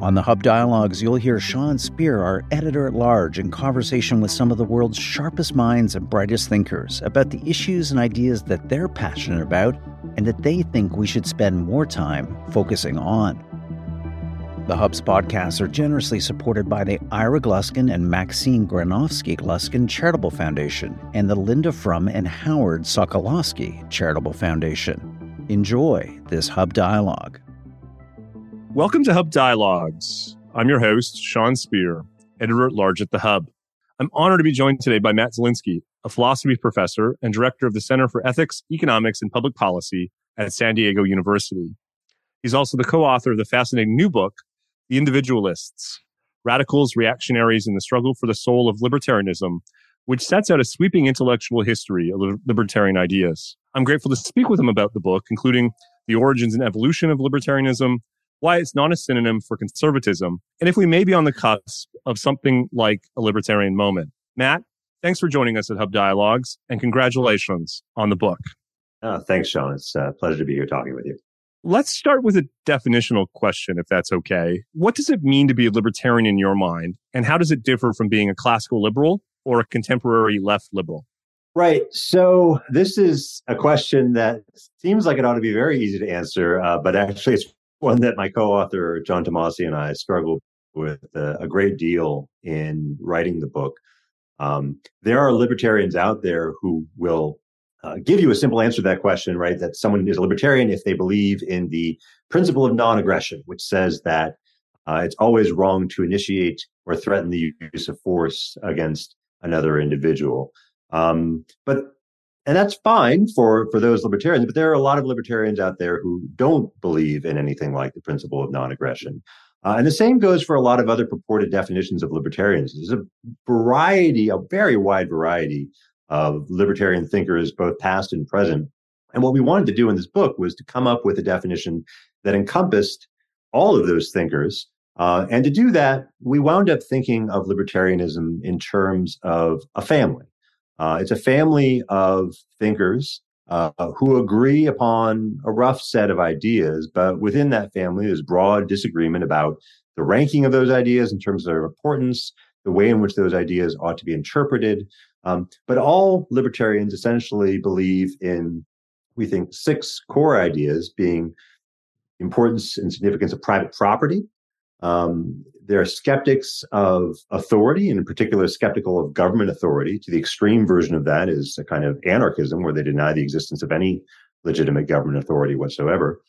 On the Hub Dialogues, you'll hear Sean Speer, our editor at large, in conversation with some of the world's sharpest minds and brightest thinkers about the issues and ideas that they're passionate about and that they think we should spend more time focusing on. The Hub's podcasts are generously supported by the Ira Gluskin and Maxine Granovsky Gluskin Charitable Foundation and the Linda Frum and Howard Sokolowski Charitable Foundation. Enjoy this Hub Dialogue. Welcome to Hub Dialogues. I'm your host, Sean Speer, editor at large at The Hub. I'm honored to be joined today by Matt Zwolinski, a philosophy professor and director of the Center for Ethics, Economics, and Public Policy at San Diego University. He's also the co author of the fascinating new book, The Individualists Radicals, Reactionaries, and the Struggle for the Soul of Libertarianism, which sets out a sweeping intellectual history of libertarian ideas. I'm grateful to speak with him about the book, including the origins and evolution of libertarianism, why it's not a synonym for conservatism, and if we may be on the cusp of something like a libertarian moment. Matt, thanks for joining us at Hub Dialogues, and congratulations on the book. Oh, thanks, Sean. It's a pleasure to be here talking with you. Let's start with a definitional question, if that's okay. What does it mean to be a libertarian in your mind, and how does it differ from being a classical liberal or a contemporary left liberal? Right. So this is a question that seems like it ought to be very easy to answer, uh, but actually it's one that my co-author John Tomasi and I struggled with a, a great deal in writing the book. Um, there are libertarians out there who will uh, give you a simple answer to that question, right? That someone is a libertarian if they believe in the principle of non-aggression, which says that uh, it's always wrong to initiate or threaten the use of force against another individual. Um, but and that's fine for for those libertarians but there are a lot of libertarians out there who don't believe in anything like the principle of non-aggression. Uh, and the same goes for a lot of other purported definitions of libertarians. There's a variety a very wide variety of libertarian thinkers both past and present. And what we wanted to do in this book was to come up with a definition that encompassed all of those thinkers. Uh, and to do that we wound up thinking of libertarianism in terms of a family uh, it's a family of thinkers uh, who agree upon a rough set of ideas, but within that family, there's broad disagreement about the ranking of those ideas in terms of their importance, the way in which those ideas ought to be interpreted. Um, but all libertarians essentially believe in, we think, six core ideas being importance and significance of private property, um, they're skeptics of authority, and in particular, skeptical of government authority. To the extreme version of that is a kind of anarchism where they deny the existence of any legitimate government authority whatsoever.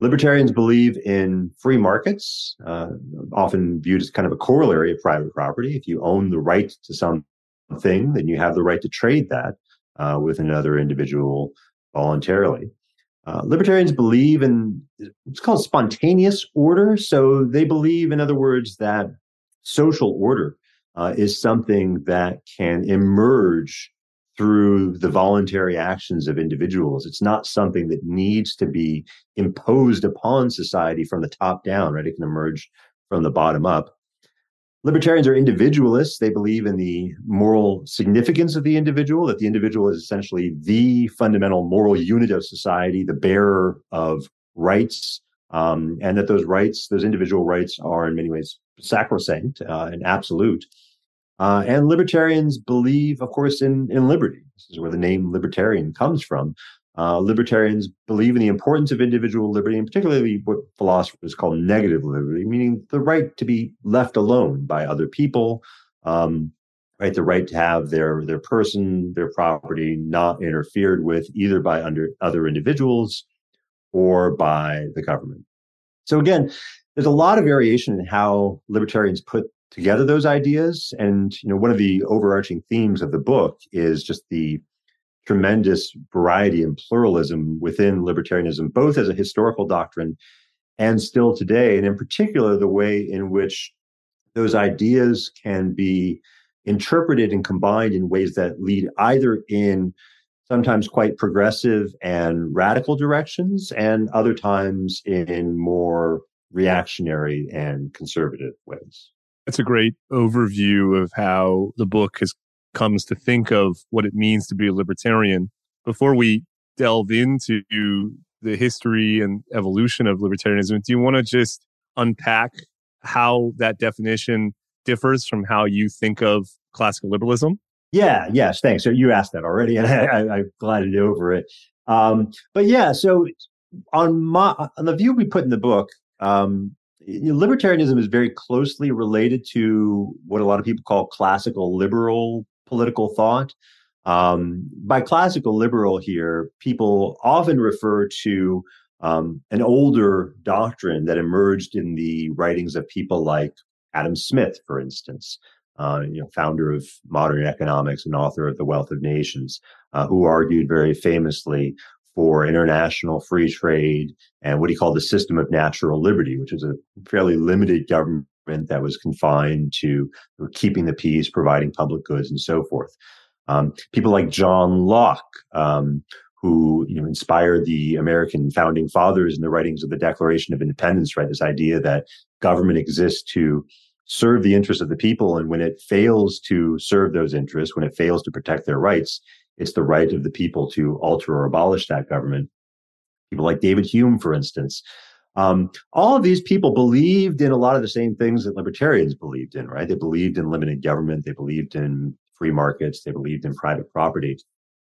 Libertarians believe in free markets, uh, often viewed as kind of a corollary of private property. If you own the right to something, then you have the right to trade that uh, with another individual voluntarily. Uh, libertarians believe in what's called spontaneous order. So they believe, in other words, that social order uh, is something that can emerge through the voluntary actions of individuals. It's not something that needs to be imposed upon society from the top down, right? It can emerge from the bottom up. Libertarians are individualists. They believe in the moral significance of the individual, that the individual is essentially the fundamental moral unit of society, the bearer of rights, um, and that those rights, those individual rights, are in many ways sacrosanct uh, and absolute. Uh, and libertarians believe, of course, in, in liberty. This is where the name libertarian comes from. Uh, libertarians believe in the importance of individual liberty, and particularly what philosophers call negative liberty, meaning the right to be left alone by other people, um, right? The right to have their their person, their property not interfered with either by under other individuals or by the government. So again, there's a lot of variation in how libertarians put together those ideas, and you know, one of the overarching themes of the book is just the tremendous variety and pluralism within libertarianism, both as a historical doctrine and still today, and in particular, the way in which those ideas can be interpreted and combined in ways that lead either in sometimes quite progressive and radical directions, and other times in more reactionary and conservative ways. That's a great overview of how the book has comes to think of what it means to be a libertarian. Before we delve into the history and evolution of libertarianism, do you want to just unpack how that definition differs from how you think of classical liberalism? Yeah, yes, thanks. So you asked that already, and I, I, glided over it. Um, but yeah, so on my on the view we put in the book, um, libertarianism is very closely related to what a lot of people call classical liberal political thought. Um, by classical liberal here, people often refer to um, an older doctrine that emerged in the writings of people like Adam Smith, for instance, uh, you know, founder of modern economics and author of The Wealth of Nations, uh, who argued very famously for international free trade and what he called the system of natural liberty, which is a fairly limited government that was confined to keeping the peace, providing public goods, and so forth. Um, people like John Locke, um, who you know inspired the American founding fathers in the writings of the Declaration of Independence, right? This idea that government exists to serve the interests of the people, and when it fails to serve those interests, when it fails to protect their rights, it's the right of the people to alter or abolish that government. People like David Hume, for instance. Um, all of these people believed in a lot of the same things that libertarians believed in, right? They believed in limited government. They believed in free markets. They believed in private property.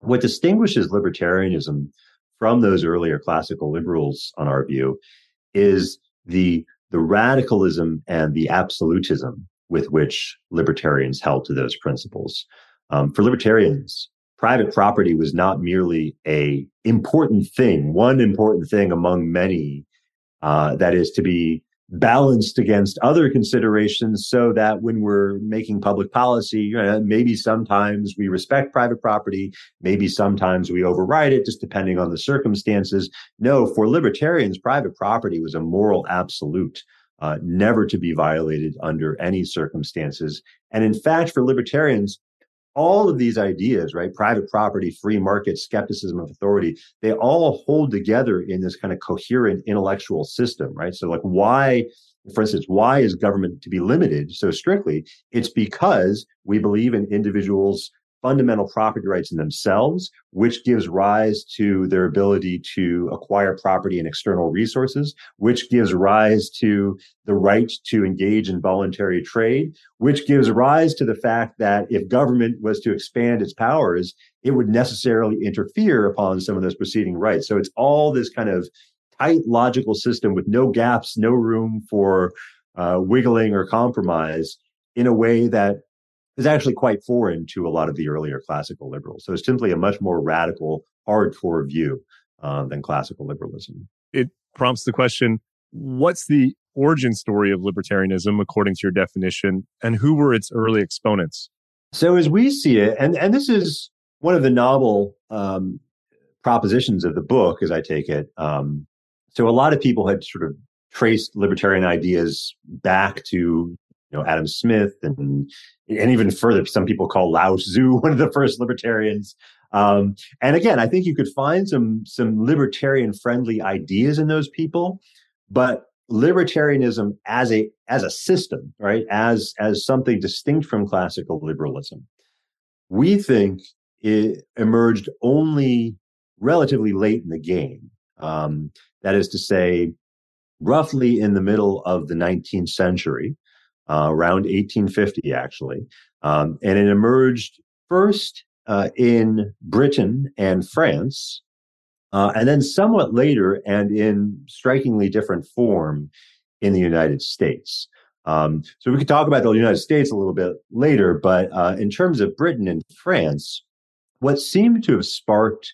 What distinguishes libertarianism from those earlier classical liberals, on our view, is the the radicalism and the absolutism with which libertarians held to those principles. Um, for libertarians, private property was not merely a important thing, one important thing among many uh, that is to be balanced against other considerations so that when we're making public policy, maybe sometimes we respect private property, maybe sometimes we override it, just depending on the circumstances. No, for libertarians, private property was a moral absolute. Uh, never to be violated under any circumstances. And in fact, for libertarians, all of these ideas, right? Private property, free market, skepticism of authority, they all hold together in this kind of coherent intellectual system, right? So, like, why, for instance, why is government to be limited so strictly? It's because we believe in individuals' fundamental property rights in themselves, which gives rise to their ability to acquire property and external resources, which gives rise to the right to engage in voluntary trade, which gives rise to the fact that if government was to expand its powers, it would necessarily interfere upon some of those preceding rights. So it's all this kind of tight logical system with no gaps, no room for uh, wiggling or compromise in a way that is actually quite foreign to a lot of the earlier classical liberals. So it's simply a much more radical, hardcore view uh, than classical liberalism. It prompts the question what's the origin story of libertarianism according to your definition, and who were its early exponents? So, as we see it, and, and this is one of the novel um, propositions of the book, as I take it. Um, so, a lot of people had sort of traced libertarian ideas back to know Adam Smith and and even further, some people call Lao Tzu one of the first libertarians. Um, and again, I think you could find some some libertarian friendly ideas in those people, but libertarianism as a as a system, right, as as something distinct from classical liberalism, we think it emerged only relatively late in the game. Um, that is to say, roughly in the middle of the 19th century, uh, around 1850, actually. Um, and it emerged first uh, in Britain and France, uh, and then somewhat later and in strikingly different form in the United States. Um, so we could talk about the United States a little bit later, but uh, in terms of Britain and France, what seemed to have sparked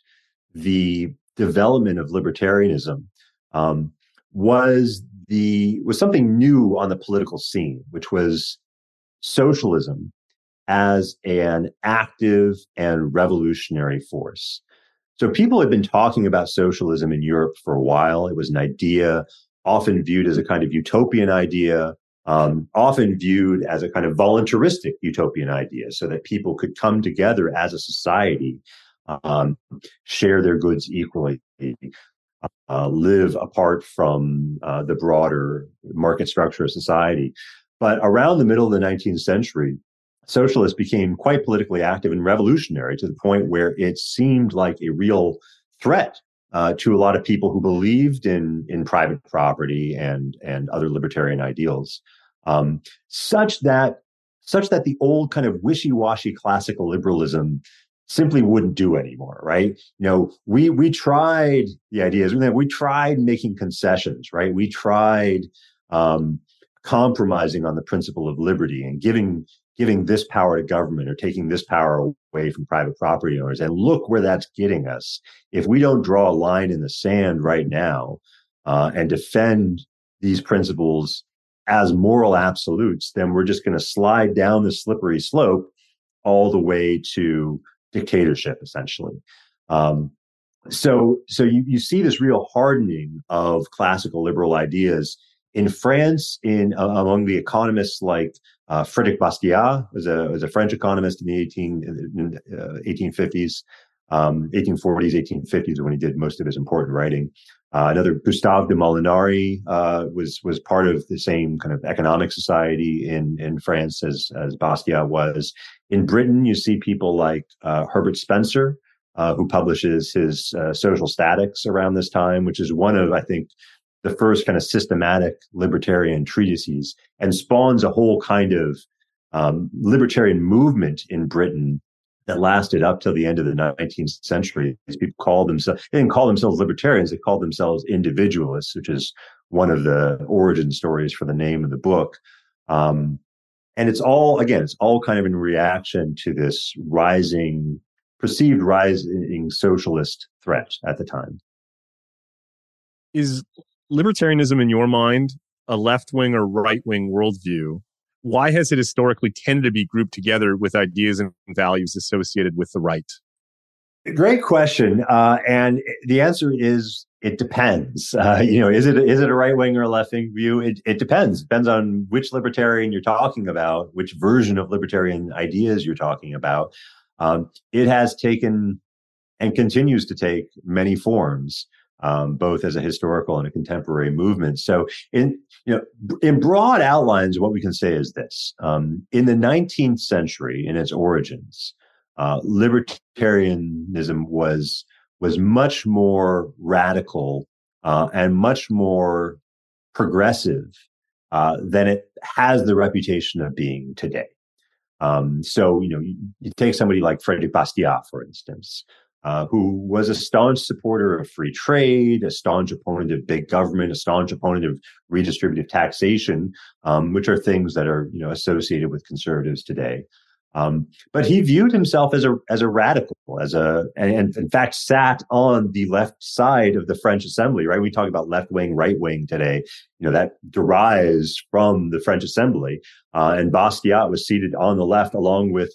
the development of libertarianism um, was the was something new on the political scene, which was socialism as an active and revolutionary force. So people had been talking about socialism in Europe for a while. It was an idea often viewed as a kind of utopian idea, um, often viewed as a kind of voluntaristic utopian idea, so that people could come together as a society, um, share their goods equally, uh, live apart from uh, the broader market structure of society. But around the middle of the 19th century, socialists became quite politically active and revolutionary to the point where it seemed like a real threat uh, to a lot of people who believed in in private property and and other libertarian ideals, um, such that such that the old kind of wishy washy classical liberalism simply wouldn't do anymore, right? You know, we we tried the ideas, we tried making concessions, right? We tried um, compromising on the principle of liberty and giving giving this power to government or taking this power away from private property owners. And look where that's getting us. If we don't draw a line in the sand right now uh, and defend these principles as moral absolutes, then we're just going to slide down the slippery slope all the way to dictatorship, essentially. Um, so, so you, you see this real hardening of classical liberal ideas in France. In uh, among the economists like uh, Frederic Bastiat was a was a French economist in the 18, uh, 1850s, um, 1840s, 1850s when he did most of his important writing. Uh, another Gustave de Molinari uh, was was part of the same kind of economic society in in France as as Bastiat was. In Britain, you see people like uh, Herbert Spencer, uh, who publishes his uh, Social Statics around this time, which is one of I think the first kind of systematic libertarian treatises, and spawns a whole kind of um, libertarian movement in Britain that lasted up till the end of the 19th century. These people called themselves, they didn't call themselves libertarians, they called themselves individualists, which is one of the origin stories for the name of the book. Um, and it's all, again, it's all kind of in reaction to this rising, perceived rising socialist threat at the time. Is libertarianism in your mind a left wing or right wing worldview? Why has it historically tended to be grouped together with ideas and values associated with the right? Great question, uh, and the answer is it depends. Uh, you know, is it is it a right wing or a left wing view? It, it depends. Depends on which libertarian you're talking about, which version of libertarian ideas you're talking about. Um, it has taken and continues to take many forms um, both as a historical and a contemporary movement. So, in you know, in broad outlines, what we can say is this: um, in the 19th century, in its origins, uh, libertarianism was was much more radical uh, and much more progressive uh, than it has the reputation of being today. Um, so, you know, you, you, take somebody like Frederic Bastiat, for instance, uh, who was a staunch supporter of free trade, a staunch opponent of big government, a staunch opponent of redistributive taxation, um, which are things that are you know associated with conservatives today. Um, but he viewed himself as a as a radical, as a and, and, in fact sat on the left side of the French Assembly. Right, we talk about left wing, right wing today. You know that derives from the French Assembly, uh, and Bastiat was seated on the left along with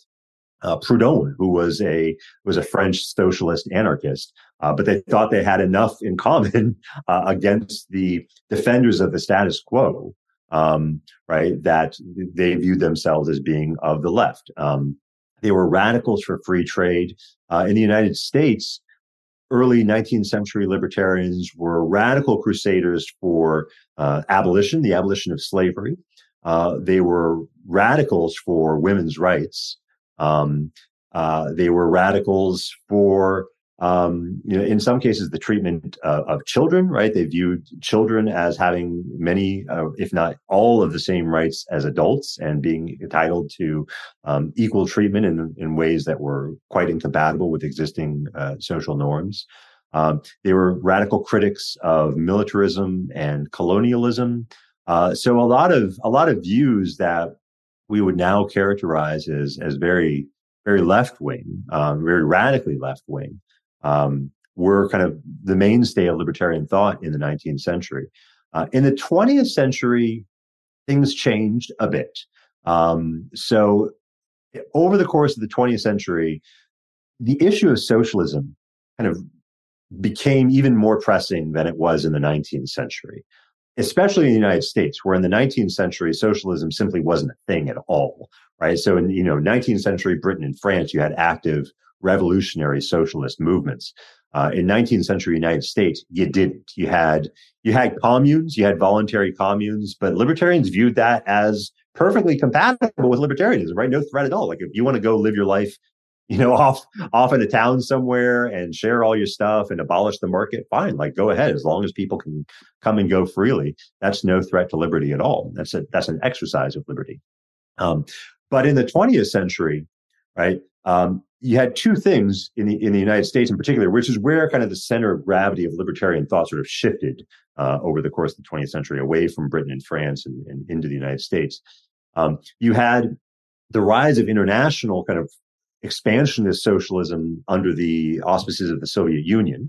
uh, Proudhon, who was a was a French socialist anarchist, uh, but they thought they had enough in common uh, against the defenders of the status quo, um, right? That they viewed themselves as being of the left. Um, they were radicals for free trade uh, in the United States. Early 19th century libertarians were radical crusaders for uh, abolition, the abolition of slavery. Uh, they were radicals for women's rights. Um, uh, they were radicals for, um, you know, in some cases, the treatment uh, of children, right? They viewed children as having many, uh, if not all of the same rights as adults and being entitled to um, equal treatment in, in ways that were quite incompatible with existing uh, social norms. Um, they were radical critics of militarism and colonialism. Uh, so a lot of a lot of views that we would now characterize as as very very left wing, um, very radically left wing, um, were kind of the mainstay of libertarian thought in the 19th century. Uh, in the 20th century, things changed a bit. Um, so, over the course of the 20th century, the issue of socialism kind of became even more pressing than it was in the 19th century. Especially in the United States, where in the 19th century, socialism simply wasn't a thing at all, right? So in, you know, 19th century Britain and France, you had active revolutionary socialist movements. Uh, in 19th century United States, you didn't. You had you had communes, you had voluntary communes, but libertarians viewed that as perfectly compatible with libertarianism, right? No threat at all. Like if you want to go live your life, you know, off off in a town somewhere and share all your stuff and abolish the market, fine. Like go ahead, as long as people can come and go freely. That's no threat to liberty at all. That's a that's an exercise of liberty. Um, but in the 20th century, right? Um, you had two things in the in the United States in particular, which is where kind of the center of gravity of libertarian thought sort of shifted uh, over the course of the 20th century, away from Britain and France and, and into the United States. Um, you had the rise of international kind of expansionist socialism under the auspices of the Soviet Union,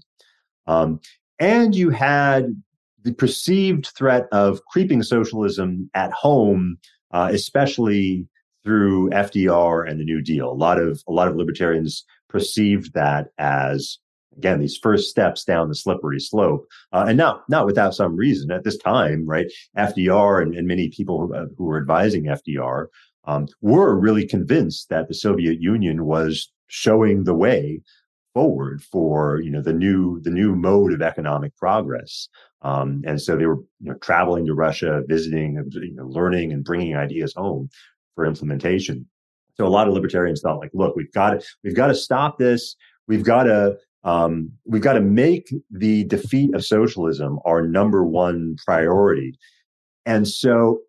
um, and you had the perceived threat of creeping socialism at home, uh, especially through FDR and the New Deal. A lot of a lot of libertarians perceived that as again these first steps down the slippery slope, uh, and not not without some reason. At this time, right, FDR and, and many people who, uh, who, were advising FDR um, were really convinced that the Soviet Union was showing the way forward for you know the new the new mode of economic progress. Um, and so they were you know, traveling to Russia, visiting, you know, learning, and bringing ideas home for implementation. So a lot of libertarians thought like, look, we've got to, we've got to stop this. We've got to, um, we've got to make the defeat of socialism our number one priority. And so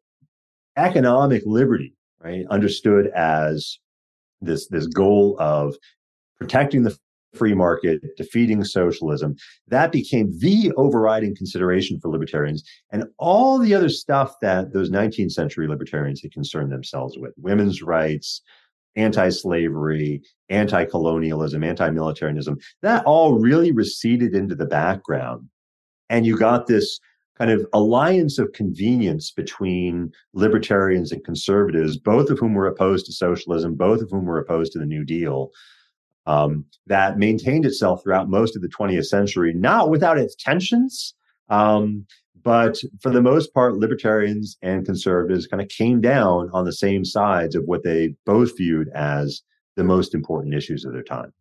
economic liberty, right, understood as this, this goal of protecting the free market, defeating socialism. That became the overriding consideration for libertarians. And all the other stuff that those 19th century libertarians had concerned themselves with women's rights, anti slavery, anti colonialism, anti militarism that all really receded into the background. And you got this kind of alliance of convenience between libertarians and conservatives, both of whom were opposed to socialism, both of whom were opposed to the New Deal um, that maintained itself throughout most of the 20th century, not without its tensions. Um, but for the most part, libertarians and conservatives kind of came down on the same sides of what they both viewed as the most important issues of their time.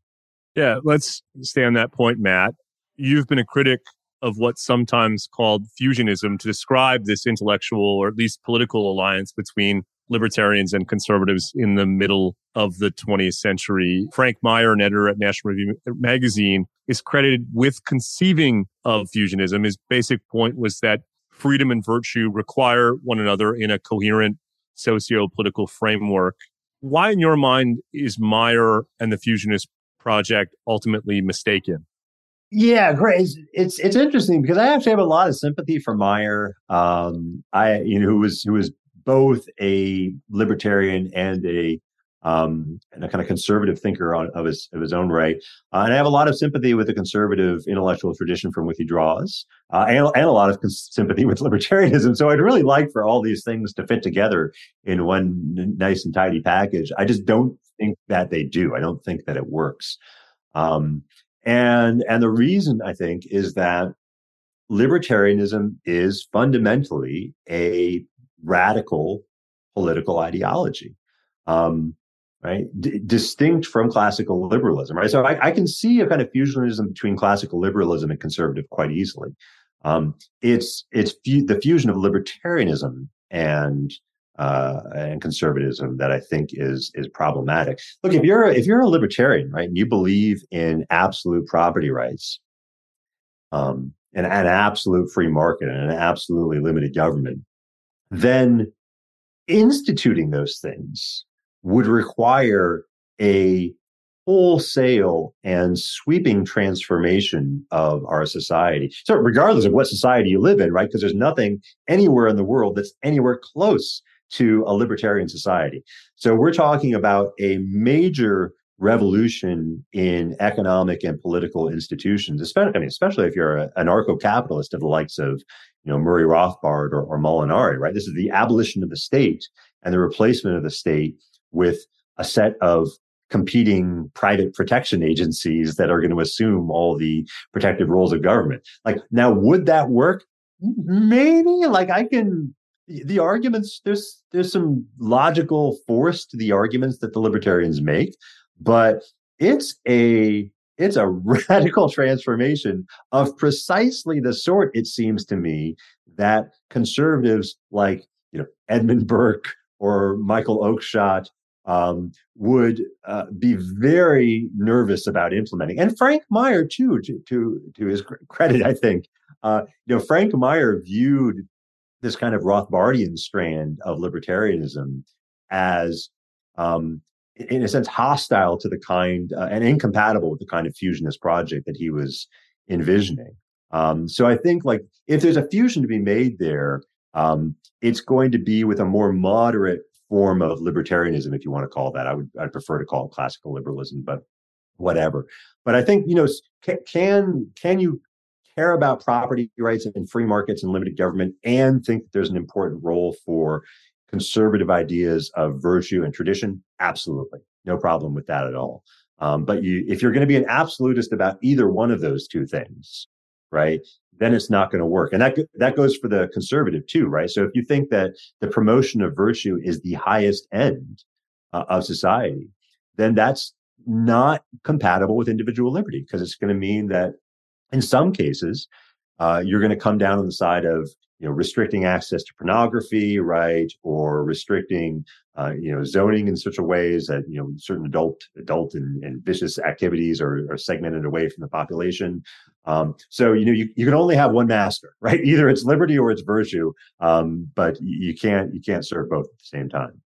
Yeah, let's stay on that point, Matt. You've been a critic of what's sometimes called fusionism to describe this intellectual or at least political alliance between libertarians and conservatives in the middle of the 20th century. Frank Meyer, an editor at National Review magazine, is credited with conceiving of fusionism. His basic point was that freedom and virtue require one another in a coherent socio-political framework. Why, in your mind, is Meyer and the fusionist project ultimately mistaken? Yeah, great. It's, it's, it's interesting because I actually have a lot of sympathy for Meyer. Um, I you know who was who was both a libertarian and a um, and a kind of conservative thinker on, of his of his own right. Uh, and I have a lot of sympathy with the conservative intellectual tradition from which he draws, uh, and, and a lot of sympathy with libertarianism. So I'd really like for all these things to fit together in one nice and tidy package. I just don't think that they do. I don't think that it works. Um, and and the reason I think is that libertarianism is fundamentally a radical political ideology. Um, right? D- distinct from classical liberalism, right? So I, I, can see a kind of fusionism between classical liberalism and conservative quite easily. Um, it's it's fu- the fusion of libertarianism and uh, and conservatism that I think is is problematic. Look, if you're if you're a libertarian, right, and you believe in absolute property rights, um, and an absolute free market and an absolutely limited government, then instituting those things would require a wholesale and sweeping transformation of our society. So, regardless of what society you live in, right? Because there's nothing anywhere in the world that's anywhere close to a libertarian society. So, we're talking about a major revolution in economic and political institutions, especially, I mean, especially if you're a, anarcho-capitalist of the likes of, you know, Murray Rothbard or, or Molinari, right? This is the abolition of the state and the replacement of the state with a set of competing private protection agencies that are going to assume all the protective roles of government. Like now, would that work? maybe like I can the arguments there's there's some logical force to the arguments that the libertarians make, but it's a it's a radical transformation of precisely the sort it seems to me that conservatives like you know Edmund Burke or Michael Oakeshott um, would uh, be very nervous about implementing. And Frank Meyer too, to to, to his credit, I think, uh, you know, Frank Meyer viewed this kind of Rothbardian strand of libertarianism as, um, in a sense, hostile to the kind uh, and incompatible with the kind of fusionist project that he was envisioning. Um, so I think, like, if there's a fusion to be made there, um, it's going to be with a more moderate form of libertarianism, if you want to call that. I would I'd prefer to call it classical liberalism, but whatever. But I think you know can can you care about property rights and free markets and limited government and think that there's an important role for conservative ideas of virtue and tradition? Absolutely, no problem with that at all. Um, but you, if you're going to be an absolutist about either one of those two things, right, then it's not going to work. And that that goes for the conservative too, right? So if you think that the promotion of virtue is the highest end uh, of society, then that's not compatible with individual liberty because it's going to mean that in some cases uh, you're going to come down on the side of you know restricting access to pornography right or restricting uh, you know zoning in such a ways that you know certain adult adult and, and vicious activities are, are, segmented away from the population um, so you know you, you can only have one master right either it's liberty or it's virtue um, but you can't you can't serve both at the same time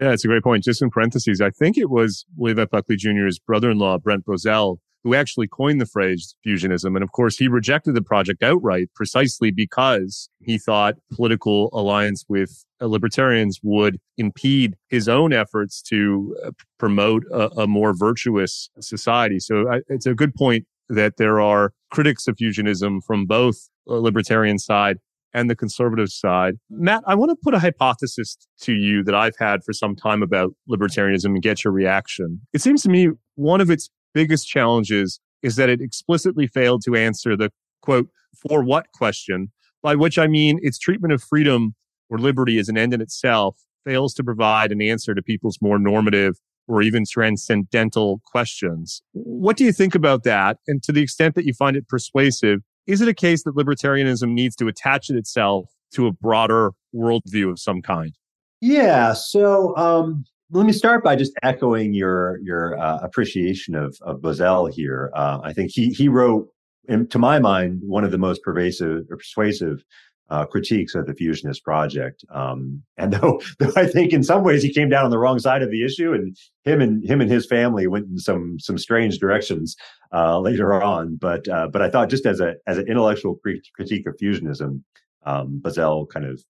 yeah, it's a great point. Just in parentheses, I think it was William F. Buckley Jr.'s brother-in-law, Brent Bozell, who actually coined the phrase fusionism. And of course, he rejected the project outright precisely because he thought political alliance with libertarians would impede his own efforts to uh, promote a, a more virtuous society. So I, it's a good point that there are critics of fusionism from both the libertarian side and the conservative side. Matt, I want to put a hypothesis to you that I've had for some time about libertarianism and get your reaction. It seems to me one of its biggest challenges is that it explicitly failed to answer the quote, for what question, by which I mean its treatment of freedom or liberty as an end in itself fails to provide an answer to people's more normative or even transcendental questions. What do you think about that? And to the extent that you find it persuasive, is it a case that libertarianism needs to attach itself to a broader worldview of some kind? Yeah. So um, let me start by just echoing your your uh, appreciation of of Bozell here. Uh, I think he he wrote, to my mind, one of the most pervasive or persuasive uh, critiques of the fusionist project. Um, and though, though I think in some ways he came down on the wrong side of the issue, and him and him and his family went in some some strange directions uh, later on. But uh, but I thought just as a as an intellectual critique of fusionism, um, Bozell kind of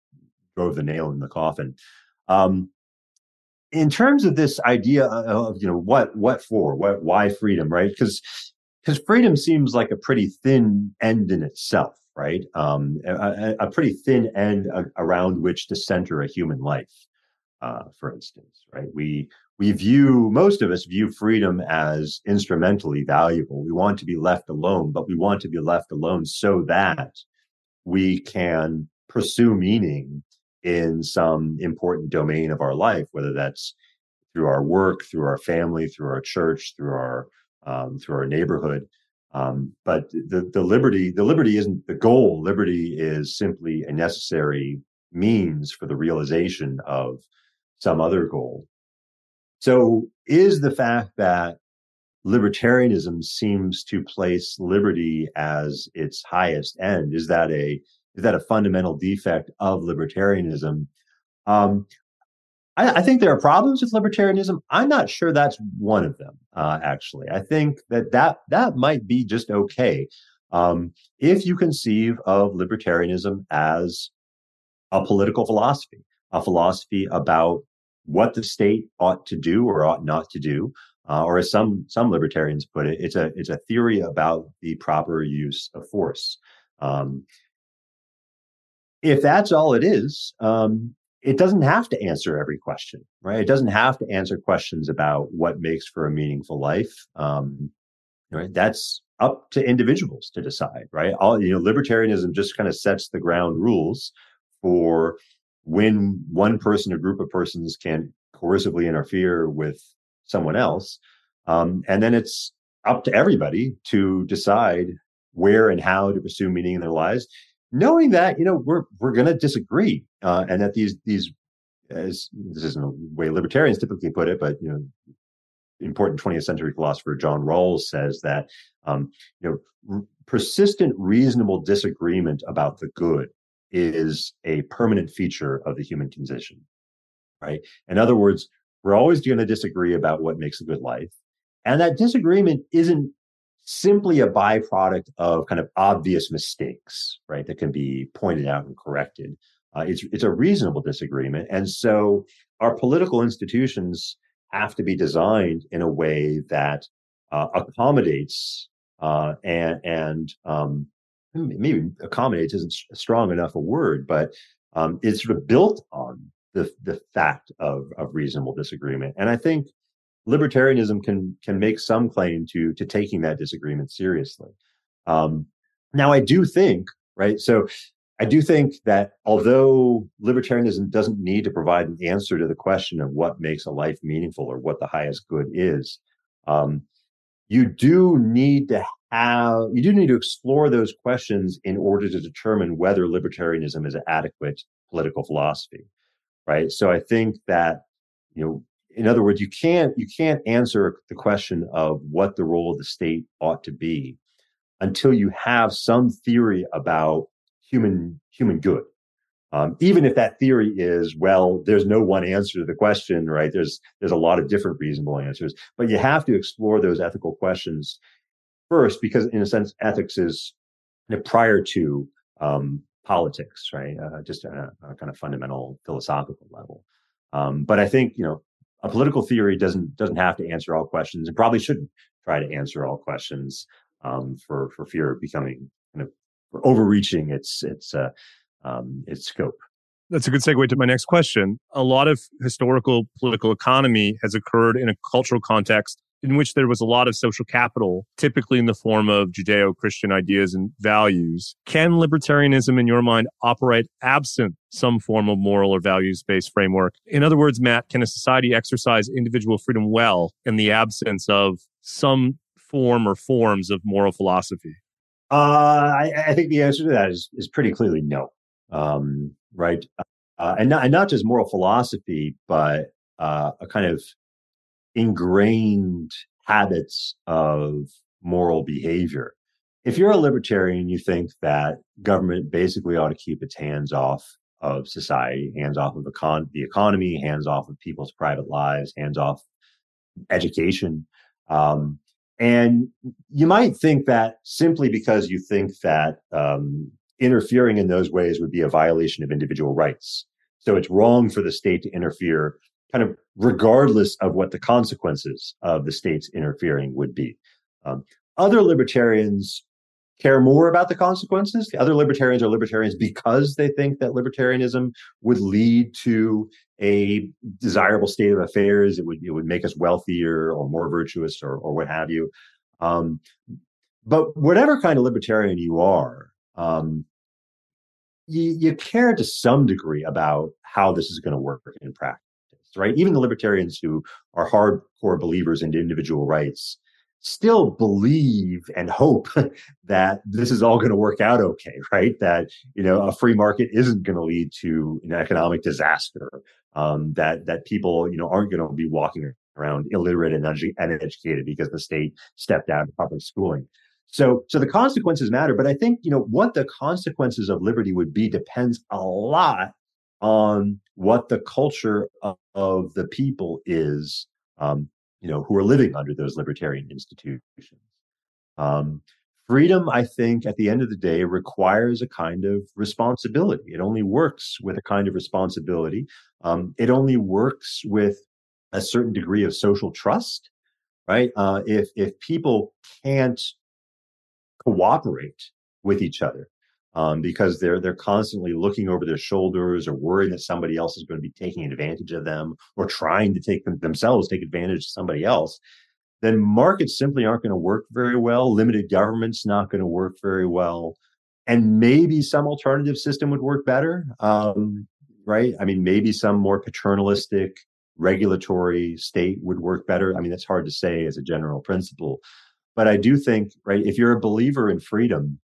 drove the nail in the coffin. Um, in terms of this idea of you know what what for what why freedom right? Because because freedom seems like a pretty thin end in itself right? Um, a, a, pretty thin end around which to center a human life uh, for instance right? We we view most of us view freedom as instrumentally valuable. We want to be left alone but we want to be left alone so that we can pursue meaning in some important domain of our life, whether that's through our work, through our family, through our church, through our um, through our neighborhood. Um, but the the liberty the liberty isn't the goal. Liberty is simply a necessary means for the realization of some other goal. So, is the fact that libertarianism seems to place liberty as its highest end is that a is that a fundamental defect of libertarianism? Um, I, I, think there are problems with libertarianism. I'm not sure that's one of them. Uh, actually, I think that that that might be just okay um, if you conceive of libertarianism as a political philosophy, a philosophy about what the state ought to do or ought not to do, uh, or as some some libertarians put it, it's a it's a theory about the proper use of force. Um, if that's all it is, um, it doesn't have to answer every question, right? It doesn't have to answer questions about what makes for a meaningful life. Um, right? That's up to individuals to decide, right? All you know, libertarianism just kind of sets the ground rules for when one person or group of persons can coercively interfere with someone else, um, and then it's up to everybody to decide where and how to pursue meaning in their lives, knowing that you know we're we're going to disagree, uh, and that these these as this isn't a way libertarians typically put it, but you know important 20th century philosopher John Rawls says that um, you know r- persistent reasonable disagreement about the good is a permanent feature of the human condition right? In other words we're always going to disagree about what makes a good life and that disagreement isn't simply a byproduct of kind of obvious mistakes right that can be pointed out and corrected uh, it's it's a reasonable disagreement and so our political institutions have to be designed in a way that uh, accommodates uh, and and um, maybe accommodates isn't strong enough a word, but um, it's sort of built on the the fact of of reasonable disagreement. And I think libertarianism can can make some claim to to taking that disagreement seriously. Um, now, I do think right. So I do think that although libertarianism doesn't need to provide an answer to the question of what makes a life meaningful or what the highest good is, um, you do need to have you do need to explore those questions in order to determine whether libertarianism is an adequate political philosophy, right? So I think that you know, in other words, you can't you can't answer the question of what the role of the state ought to be until you have some theory about human human good. Um, even if that theory is well, there's no one answer to the question, right? There's there's a lot of different reasonable answers, but you have to explore those ethical questions first, because in a sense, ethics is prior to um, politics, right? Uh, just a, a, kind of fundamental philosophical level. Um, but I think you know a political theory doesn't doesn't have to answer all questions, and probably shouldn't try to answer all questions um, for for fear of becoming kind of overreaching its its uh, um, its scope. That's a good segue to my next question. A lot of historical political economy has occurred in a cultural context in which there was a lot of social capital, typically in the form of Judeo Christian ideas and values. Can libertarianism, in your mind, operate absent some form of moral or values based framework? In other words, Matt, can a society exercise individual freedom well in the absence of some form or forms of moral philosophy? Uh, I, I, think the answer to that is is pretty clearly no. Um, right, uh, and not and not just moral philosophy, but uh, a kind of ingrained habits of moral behavior. If you're a libertarian, you think that government basically ought to keep its hands off of society, hands off of econ- the economy, hands off of people's private lives, hands off education. Um, and you might think that simply because you think that um, interfering in those ways would be a violation of individual rights. So it's wrong for the state to interfere, kind of regardless of what the consequences of the state's interfering would be. Um, other libertarians care more about the consequences. The other libertarians are libertarians because they think that libertarianism would lead to a desirable state of affairs. It would it would make us wealthier or more virtuous or or what have you. Um, but whatever kind of libertarian you are, um, you, you care to some degree about how this is going to work in practice, right? Even the libertarians who are hardcore believers in individual rights still believe and hope that this is all going to work out okay, right? That you know a free market isn't going to lead to an economic disaster. Um, that that people you know aren't going to be walking around illiterate and uneducated because the state stepped out of public schooling. So so the consequences matter, but I think you know what the consequences of liberty would be depends a lot on what the culture of, of the people is um, you know, who are living under those libertarian institutions. Um, freedom, I think, at the end of the day, requires a kind of responsibility. It only works with a kind of responsibility. Um, it only works with a certain degree of social trust, right? Uh, if if people can't cooperate with each other, um, because they're they're constantly looking over their shoulders or worrying that somebody else is going to be taking advantage of them or trying to take them themselves take advantage of somebody else then markets simply aren't going to work very well. Limited government's not going to work very well. And maybe some alternative system would work better. Um, right? I mean, maybe some more paternalistic regulatory state would work better. I mean, that's hard to say as a general principle. But I do think, right, if you're a believer in freedom,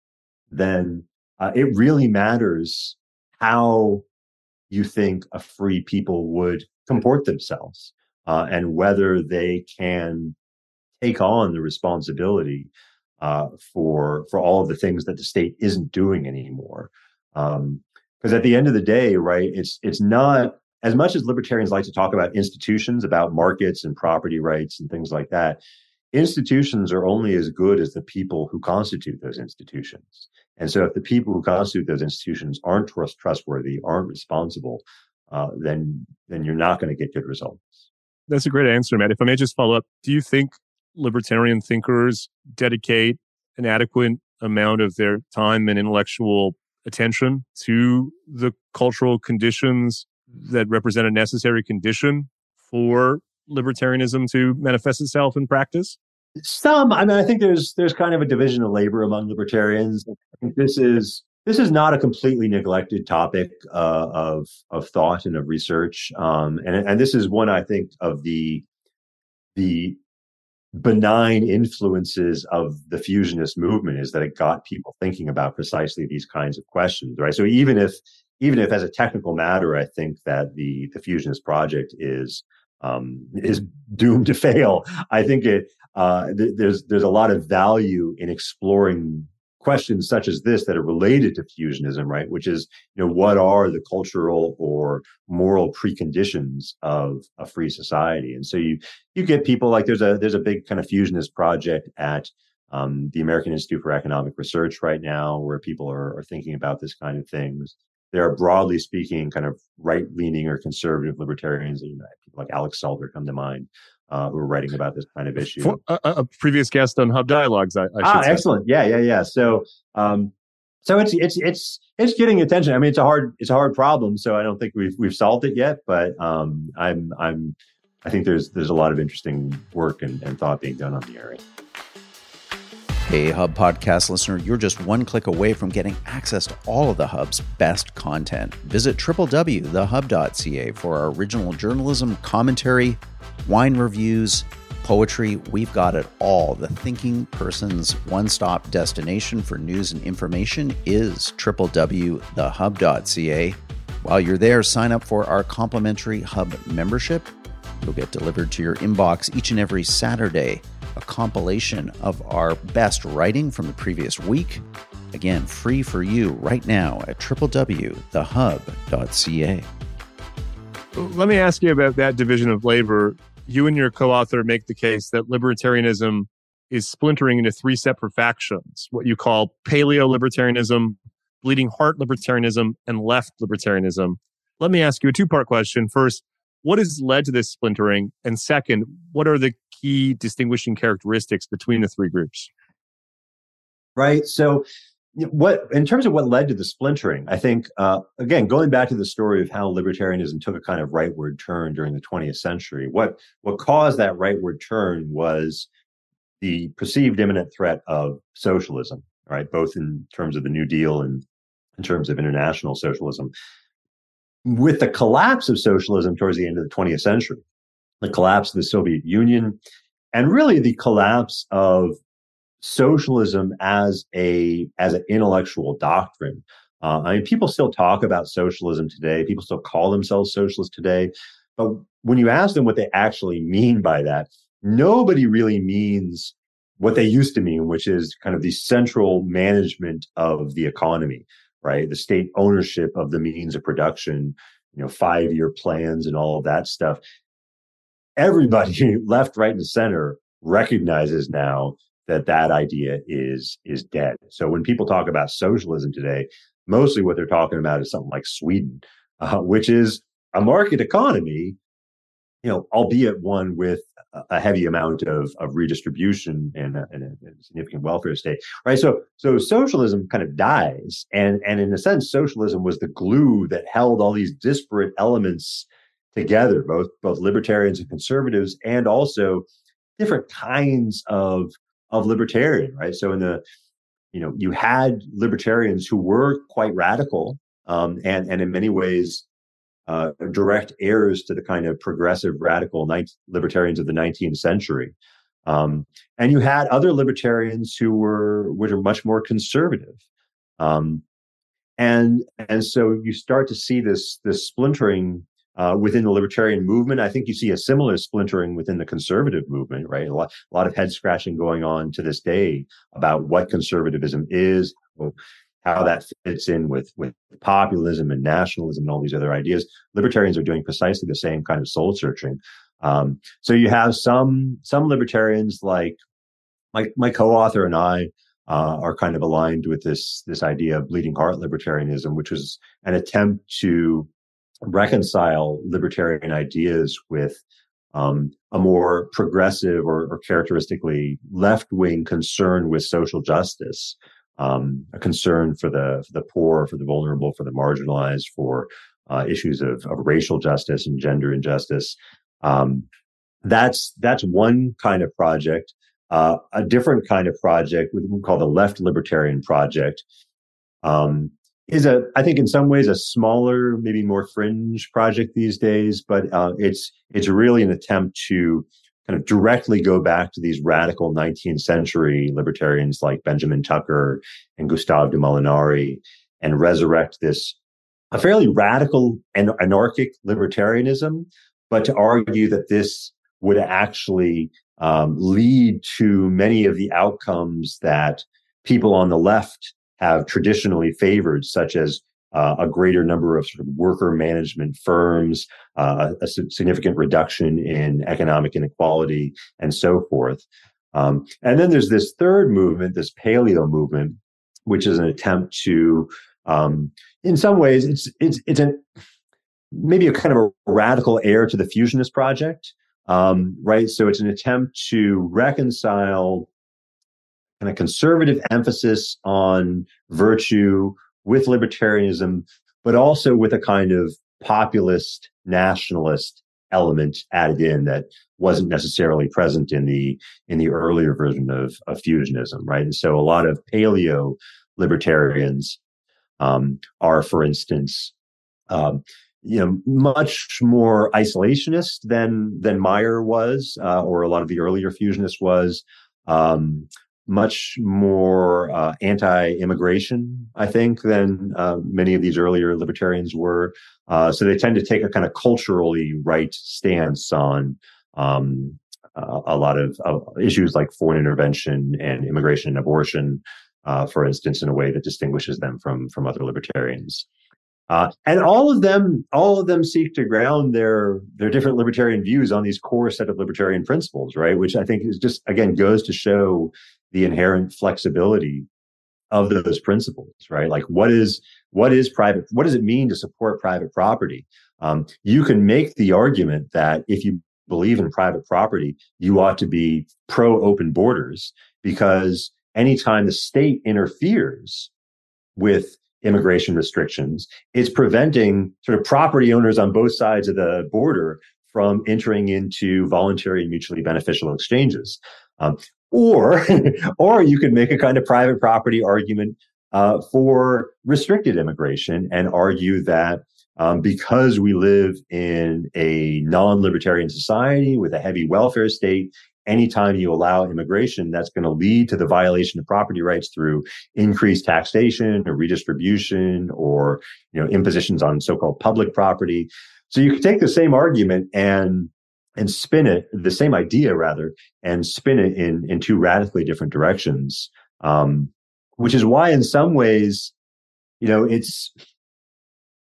then uh, it really matters how you think a free people would comport themselves uh, and whether they can take on the responsibility uh, for for all of the things that the state isn't doing anymore. Because um, at the end of the day, right, it's it's not as much as libertarians like to talk about institutions, about markets and property rights and things like that. Institutions are only as good as the people who constitute those institutions. And so, if the people who constitute those institutions aren't trust, trustworthy, aren't responsible, uh, then then you're not going to get good results. That's a great answer, Matt. If I may just follow up, do you think libertarian thinkers dedicate an adequate amount of their time and intellectual attention to the cultural conditions that represent a necessary condition for libertarianism to manifest itself in practice? Some, I mean, I think there's there's kind of a division of labor among libertarians. I think this is this is not a completely neglected topic uh, of of thought and of research, um, and and this is one I think of the the benign influences of the fusionist movement is that it got people thinking about precisely these kinds of questions, right? So even if even if as a technical matter, I think that the the fusionist project is um, is doomed to fail. I think it uh, th- there's there's a lot of value in exploring questions such as this that are related to fusionism, right? Which is, you know, what are the cultural or moral preconditions of a free society? And so you you get people like there's a there's a big kind of fusionist project at um, the American Institute for Economic Research right now, where people are, are thinking about this kind of things there are broadly speaking kind of right leaning or conservative libertarians. You know, people like Alex Salter come to mind. Uh, who are writing about this kind of issue. For, a, a, previous guest on Hub Dialogues, I, I ah, say. excellent. Yeah, yeah, yeah. So, um, so it's it's it's it's getting attention. I mean, it's a hard it's a hard problem. So I don't think we've we've solved it yet, but um, I'm I'm I think there's there's a lot of interesting work and, and thought being done on the area. Hey, Hub podcast listener, you're just one click away from getting access to all of the Hub's best content. Visit www.thehub.ca for our original journalism, commentary, wine reviews, poetry. We've got it all. The thinking person's one stop destination for news and information is www.thehub.ca. While you're there, sign up for our complimentary Hub membership. You'll get delivered to your inbox each and every Saturday a compilation of our best writing from the previous week. Again, free for you right now at www.thehub.ca. Let me ask you about that division of labor. You and your co author make the case that libertarianism is splintering into three separate factions what you call paleo libertarianism, bleeding heart libertarianism, and left libertarianism. Let me ask you a two part question. First, what has led to this splintering? And second, what are the key distinguishing characteristics between the three groups? Right. So, what in terms of what led to the splintering, I think uh, again going back to the story of how libertarianism took a kind of rightward turn during the 20th century. What what caused that rightward turn was the perceived imminent threat of socialism, right? Both in terms of the New Deal and in terms of international socialism with the collapse of socialism towards the end of the 20th century, the collapse of the Soviet Union, and really the collapse of socialism as a as an intellectual doctrine. Uh, I mean, people still talk about socialism today. People still call themselves socialists today. But when you ask them what they actually mean by that, nobody really means what they used to mean, which is kind of the central management of the economy right? The state ownership of the means of production, you know, five year plans and all of that stuff. Everybody, left, right, and center, recognizes now that that idea is is dead. So when people talk about socialism today, mostly what they're talking about is something like Sweden, uh, which is a market economy, you know, albeit one with a heavy amount of, of redistribution and a, and a, significant welfare state, right? So, so socialism kind of dies, and and in a sense, socialism was the glue that held all these disparate elements together, both both libertarians and conservatives, and also different kinds of of libertarian, right? So in the you know you had libertarians who were quite radical um, and and in many ways uh, direct heirs to the kind of progressive radical libertarians of the 19th century. Um, and you had other libertarians who were which are much more conservative. Um, and and so you start to see this this splintering uh, within the libertarian movement. I think you see a similar splintering within the conservative movement, right? A lot, a lot of head scratching going on to this day about what conservatism is, how that fits in with, with populism and nationalism and all these other ideas. Libertarians are doing precisely the same kind of soul searching. Um, so you have some some libertarians like my my co-author and I uh, are kind of aligned with this this idea of bleeding heart libertarianism, which was an attempt to reconcile libertarian ideas with um, a more progressive or, or characteristically left wing concern with social justice, um, a concern for the for the poor, for the vulnerable, for the marginalized, for uh, issues of, of racial justice and gender injustice. Um, that's that's one kind of project. Uh, a different kind of project, we call the left libertarian project, um, is a I think in some ways a smaller, maybe more fringe project these days, but uh, it's it's really an attempt to kind of directly go back to these radical 19th century libertarians like Benjamin Tucker and Gustave de Molinari and resurrect this a fairly radical and anarchic libertarianism, but to argue that this would actually um, lead to many of the outcomes that people on the left have traditionally favored, such as uh, a greater number of sort of worker management firms, uh, a, significant reduction in economic inequality, and so forth. Um, and then there's this third movement, this paleo movement, which is an attempt to, um, in some ways, it's it's it's an maybe a kind of a radical heir to the fusionist project, um, right? So it's an attempt to reconcile kind of conservative emphasis on virtue with libertarianism, but also with a kind of populist nationalist element added in that wasn't necessarily present in the in the earlier version of, of fusionism, right? And so a lot of paleo libertarians um, are, for instance, um, you know, much more isolationist than than Meyer was, uh, or a lot of the earlier fusionists was. Um, much more uh, anti-immigration, I think, than uh, many of these earlier libertarians were. Uh, so they tend to take a kind of culturally right stance on um, a lot of issues like foreign intervention and immigration and abortion, uh, for instance, in a way that distinguishes them from from other libertarians. Uh, and all of them, all of them seek to ground their their different libertarian views on these core set of libertarian principles, right? Which I think is just again goes to show the inherent flexibility of those principles, right? Like what is what is private? What does it mean to support private property? Um, you can make the argument that if you believe in private property, you ought to be pro open borders because anytime the state interferes with immigration restrictions, it's preventing sort of property owners on both sides of the border from entering into voluntary and mutually beneficial exchanges. Um, or or you could make a kind of private property argument uh, for restricted immigration and argue that um, because we live in a non-libertarian society with a heavy welfare state anytime you allow immigration that's going to lead to the violation of property rights through increased taxation or redistribution or you know impositions on so-called public property. So you can take the same argument and and spin it the same idea rather and spin it in in two radically different directions um, which is why in some ways you know it's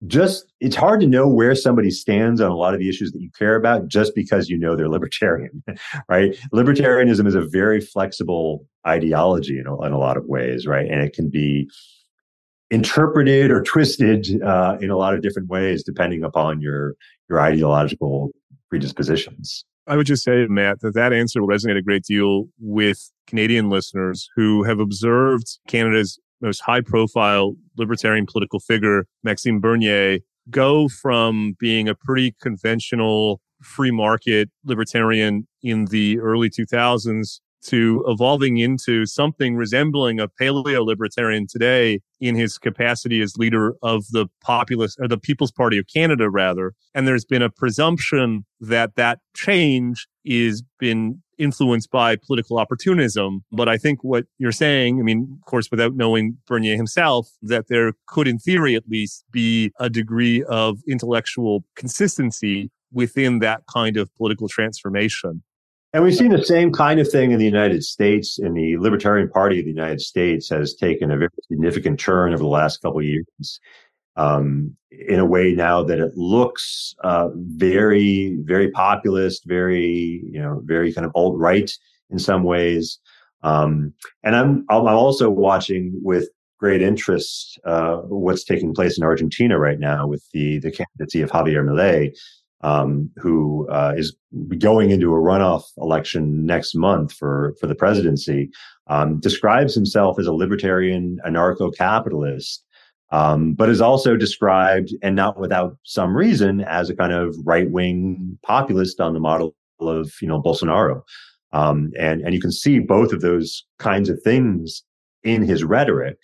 just it's hard to know where somebody stands on a lot of the issues that you care about just because you know they're libertarian right? Libertarianism is a very flexible ideology in a, in a lot of ways right? And it can be interpreted or twisted uh, in a lot of different ways depending upon your your ideological predispositions. I would just say, Matt, that that answer will resonate a great deal with Canadian listeners who have observed Canada's most high profile libertarian political figure, Maxime Bernier, go from being a pretty conventional free market libertarian in the early 2000s to evolving into something resembling a paleo libertarian today in his capacity as leader of the populist or the People's Party of Canada, rather. And there's been a presumption that that change is been influenced by political opportunism. But I think what you're saying, I mean, of course, without knowing Bernier himself, that there could, in theory at least, be a degree of intellectual consistency within that kind of political transformation. And we've seen the same kind of thing in the United States. And the Libertarian Party of the United States has taken a very significant turn over the last couple of years um, in a way now that it looks uh, very, very populist, very, you know, very kind of alt right in some ways. Um, and I'm I'm also watching with great interest uh, what's taking place in Argentina right now with the the candidacy of Javier Milei um, who uh, is going into a runoff election next month for for the presidency, um, describes himself as a libertarian anarcho-capitalist, um, but is also described, and not without some reason, as a kind of right-wing populist on the model of you know Bolsonaro. Um, and and you can see both of those kinds of things in his rhetoric.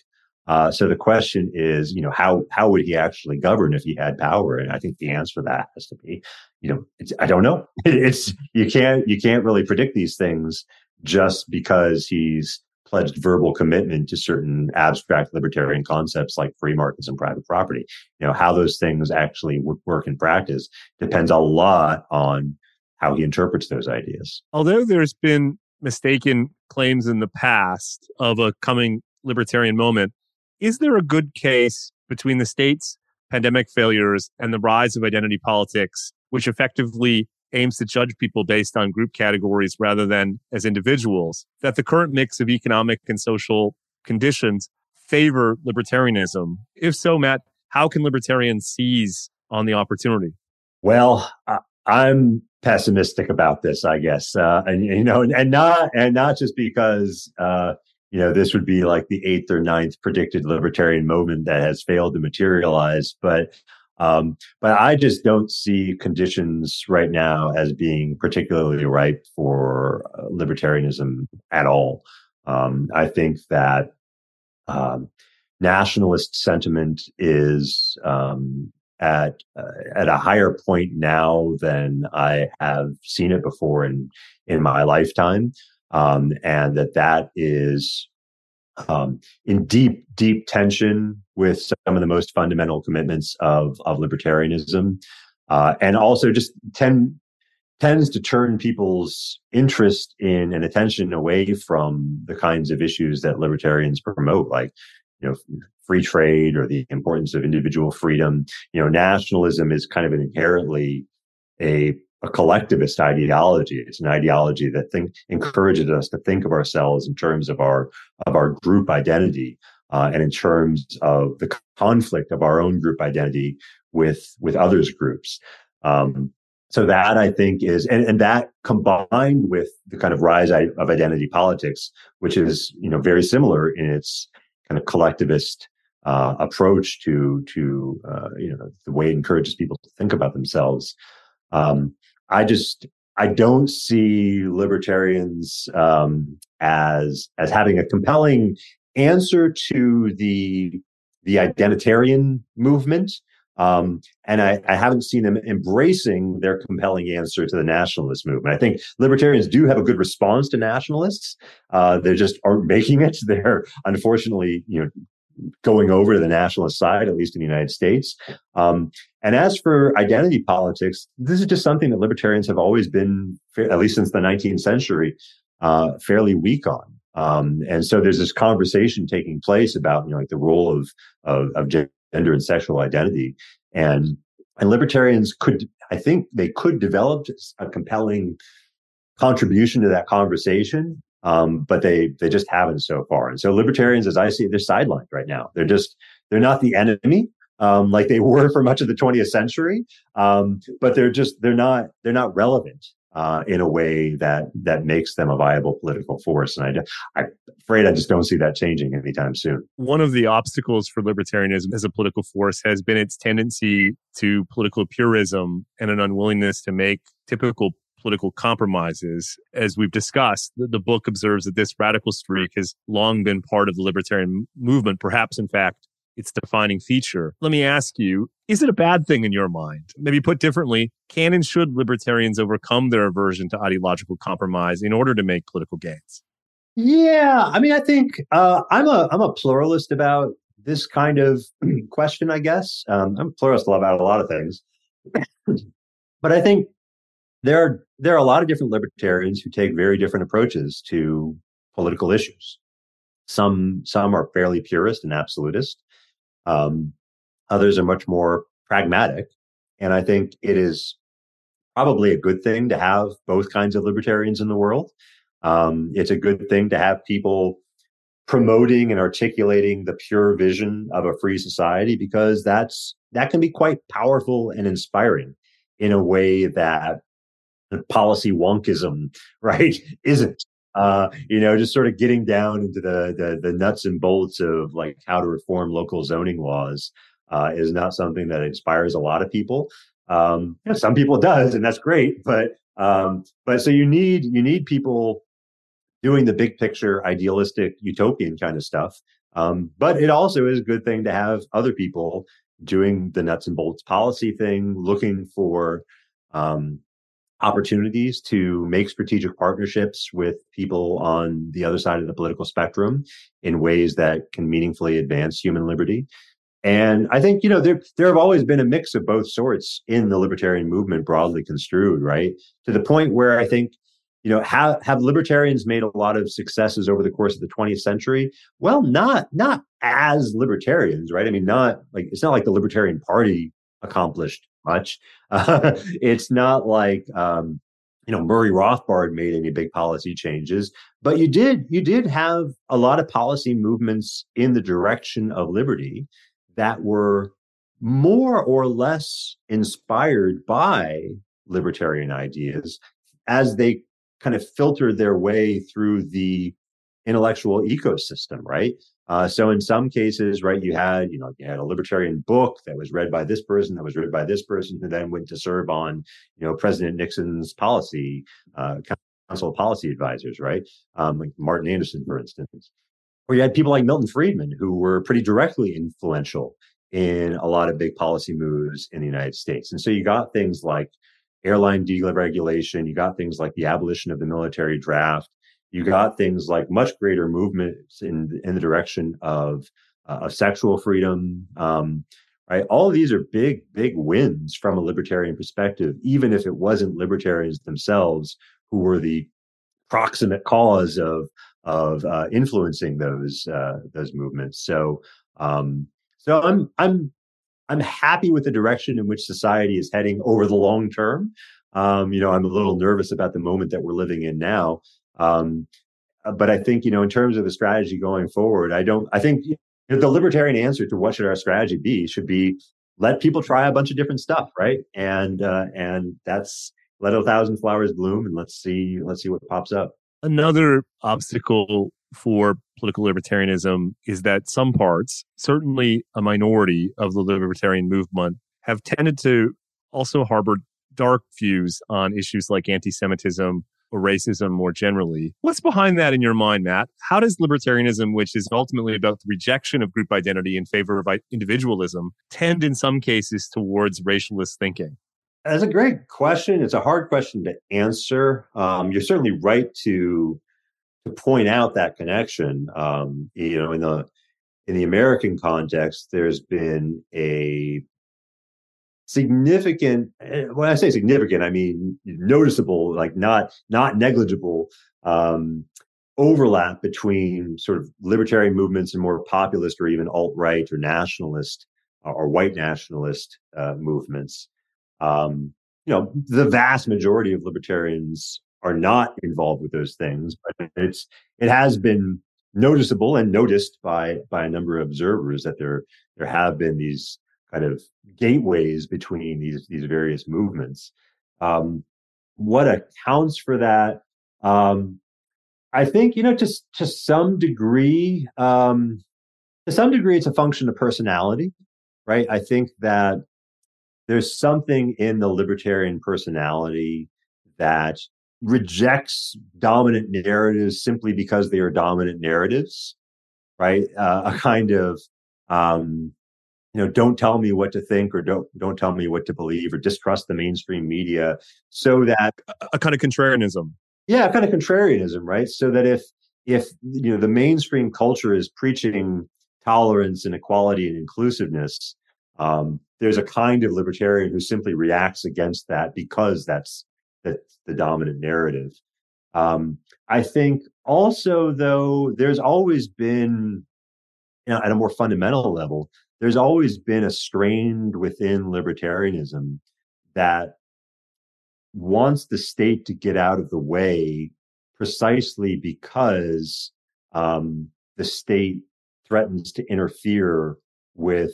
Uh, so the question is, you know, how how would he actually govern if he had power? And I think the answer to that has to be, you know, I don't know. It's you can't you can't really predict these things just because he's pledged verbal commitment to certain abstract libertarian concepts like free markets and private property. You know, how those things actually would work in practice depends a lot on how he interprets those ideas. Although there's been mistaken claims in the past of a coming libertarian moment, is there a good case between the state's pandemic failures and the rise of identity politics, which effectively aims to judge people based on group categories rather than as individuals, that the current mix of economic and social conditions favor libertarianism? If so, Matt, how can libertarians seize on the opportunity? Well, I'm pessimistic about this, I guess, uh, and you know, and, and, not and not just because uh, you know, this would be like the eighth or ninth predicted libertarian moment that has failed to materialize. But um, but I just don't see conditions right now as being particularly ripe for uh, libertarianism at all. Um, I think that um, nationalist sentiment is um, at uh, at a higher point now than I have seen it before in in my lifetime um, and that that is um, in deep, deep tension with some of the most fundamental commitments of of libertarianism, uh, and also just tend tends to turn people's interest in and attention away from the kinds of issues that libertarians promote, like you know free trade or the importance of individual freedom. You know, nationalism is kind of an inherently a a collectivist ideology. It's an ideology that think, encourages us to think of ourselves in terms of our of our group identity uh, and in terms of the conflict of our own group identity with with others groups. Um, so that I think is, and, and that combined with the kind of rise of identity politics, which is you know very similar in its kind of collectivist uh, approach to to uh, you know the way it encourages people to think about themselves. Um, I just I don't see libertarians um, as as having a compelling answer to the the identitarian movement. Um, and I, I, haven't seen them embracing their compelling answer to the nationalist movement. I think libertarians do have a good response to nationalists. Uh, they just aren't making it. They're unfortunately, you know, going over to the nationalist side, at least in the United States. Um, and as for identity politics, this is just something that libertarians have always been, at least since the 19th century, uh, fairly weak on. Um, and so there's this conversation taking place about, you know, like the role of, of, of gender and sexual identity. And, and libertarians could, I think they could develop a compelling contribution to that conversation um, but they they just haven't so far. And so libertarians, as I see they're sidelined right now. They're just they're not the enemy um, like they were for much of the 20th century, um, but they're just they're not they're not relevant uh, in a way that that makes them a viable political force. And I, I'm afraid I just don't see that changing anytime soon. One of the obstacles for libertarianism as a political force has been its tendency to political purism and an unwillingness to make typical political compromises. As we've discussed, the, the, book observes that this radical streak has long been part of the libertarian movement, perhaps, in fact, its defining feature. Let me ask you, is it a bad thing in your mind? Maybe put differently, can and should libertarians overcome their aversion to ideological compromise in order to make political gains? Yeah, I mean, I think uh, I'm a I'm a pluralist about this kind of question. I guess um, I'm a pluralist about a lot of things, but I think there are there are a lot of different libertarians who take very different approaches to political issues. Some some are fairly purist and absolutist. Um, others are much more pragmatic, and I think it is probably a good thing to have both kinds of libertarians in the world. Um, it's a good thing to have people promoting and articulating the pure vision of a free society because that's that can be quite powerful and inspiring in a way that policy wonkism, right, isn't. Uh, you know, just sort of getting down into the, the, the nuts and bolts of like how to reform local zoning laws uh, is not something that inspires a lot of people. Um, you know, some people it does, and that's great. But um, but so you need you need people doing the big picture, idealistic, utopian kind of stuff. Um, but it also is a good thing to have other people doing the nuts and bolts policy thing, looking for um, opportunities to make strategic partnerships with people on the other side of the political spectrum in ways that can meaningfully advance human liberty. And I think, you know, there, there have always been a mix of both sorts in the libertarian movement, broadly construed, right? To the point where I think, you know, have, have libertarians made a lot of successes over the course of the 20th century? Well, not, not as libertarians, right? I mean, not like, it's not like the Libertarian Party accomplished much. Uh, it's not like um, you know Murray Rothbard made any big policy changes, but you did you did have a lot of policy movements in the direction of liberty that were more or less inspired by libertarian ideas as they kind of filtered their way through the intellectual ecosystem, right? Uh, so in some cases, right, you had, you know, you had a libertarian book that was read by this person, that was read by this person, who then went to serve on, you know, President Nixon's policy, uh, council of policy advisors, right? Um, like Martin Anderson, for instance. Or you had people like Milton Friedman, who were pretty directly influential in a lot of big policy moves in the United States. And so you got things like airline deregulation, you got things like the abolition of the military draft, you got things like much greater movements in in the direction of uh, of sexual freedom. Um, right, all of these are big big wins from a libertarian perspective, even if it wasn't libertarians themselves who were the proximate cause of of uh, influencing those uh, those movements. So um, so I'm I'm I'm happy with the direction in which society is heading over the long term. Um, you know, I'm a little nervous about the moment that we're living in now. Um, uh, but I think, you know, in terms of the strategy going forward, I don't, I think the libertarian answer to what should our strategy be should be let people try a bunch of different stuff, right? And, uh, and that's let a thousand flowers bloom and let's see, let's see what pops up. Another obstacle for political libertarianism is that some parts, certainly a minority of the libertarian movement, have tended to also harbor dark views on issues like anti Semitism or racism more generally. What's behind that in your mind, Matt? How does libertarianism, which is ultimately about the rejection of group identity in favor of individualism, tend in some cases towards racialist thinking? That's a great question. It's a hard question to answer. Um, you're certainly right to to point out that connection. Um, you know, in the in the American context, there's been a significant eh, when i say significant i mean noticeable like not not negligible um, overlap between sort of libertarian movements and more populist or even alt-right or nationalist uh, or white nationalist uh, movements. Um, you know the vast majority of libertarians are not involved with those things but it's it has been noticeable and noticed by by a number of observers that there there have been these kind of gateways between these these various movements. Um, what accounts for that? Um, I think you know to to some degree, um, to some degree, it's a function of personality, right? I think that there's something in the libertarian personality that rejects dominant narratives simply because they are dominant narratives, right? Uh, a kind of, um, you know, don't tell me what to think or don't don't tell me what to believe or distrust the mainstream media, so that a, a kind of contrarianism. Yeah, kind of contrarianism, right? So that if if you know the mainstream culture is preaching tolerance and equality and inclusiveness, um, there's a kind of libertarian who simply reacts against that because that's that's the dominant narrative. Um, I think also, though, there's always been, you know, at a more fundamental level, there's always been a strain within libertarianism that wants the state to get out of the way precisely because um, the state threatens to interfere with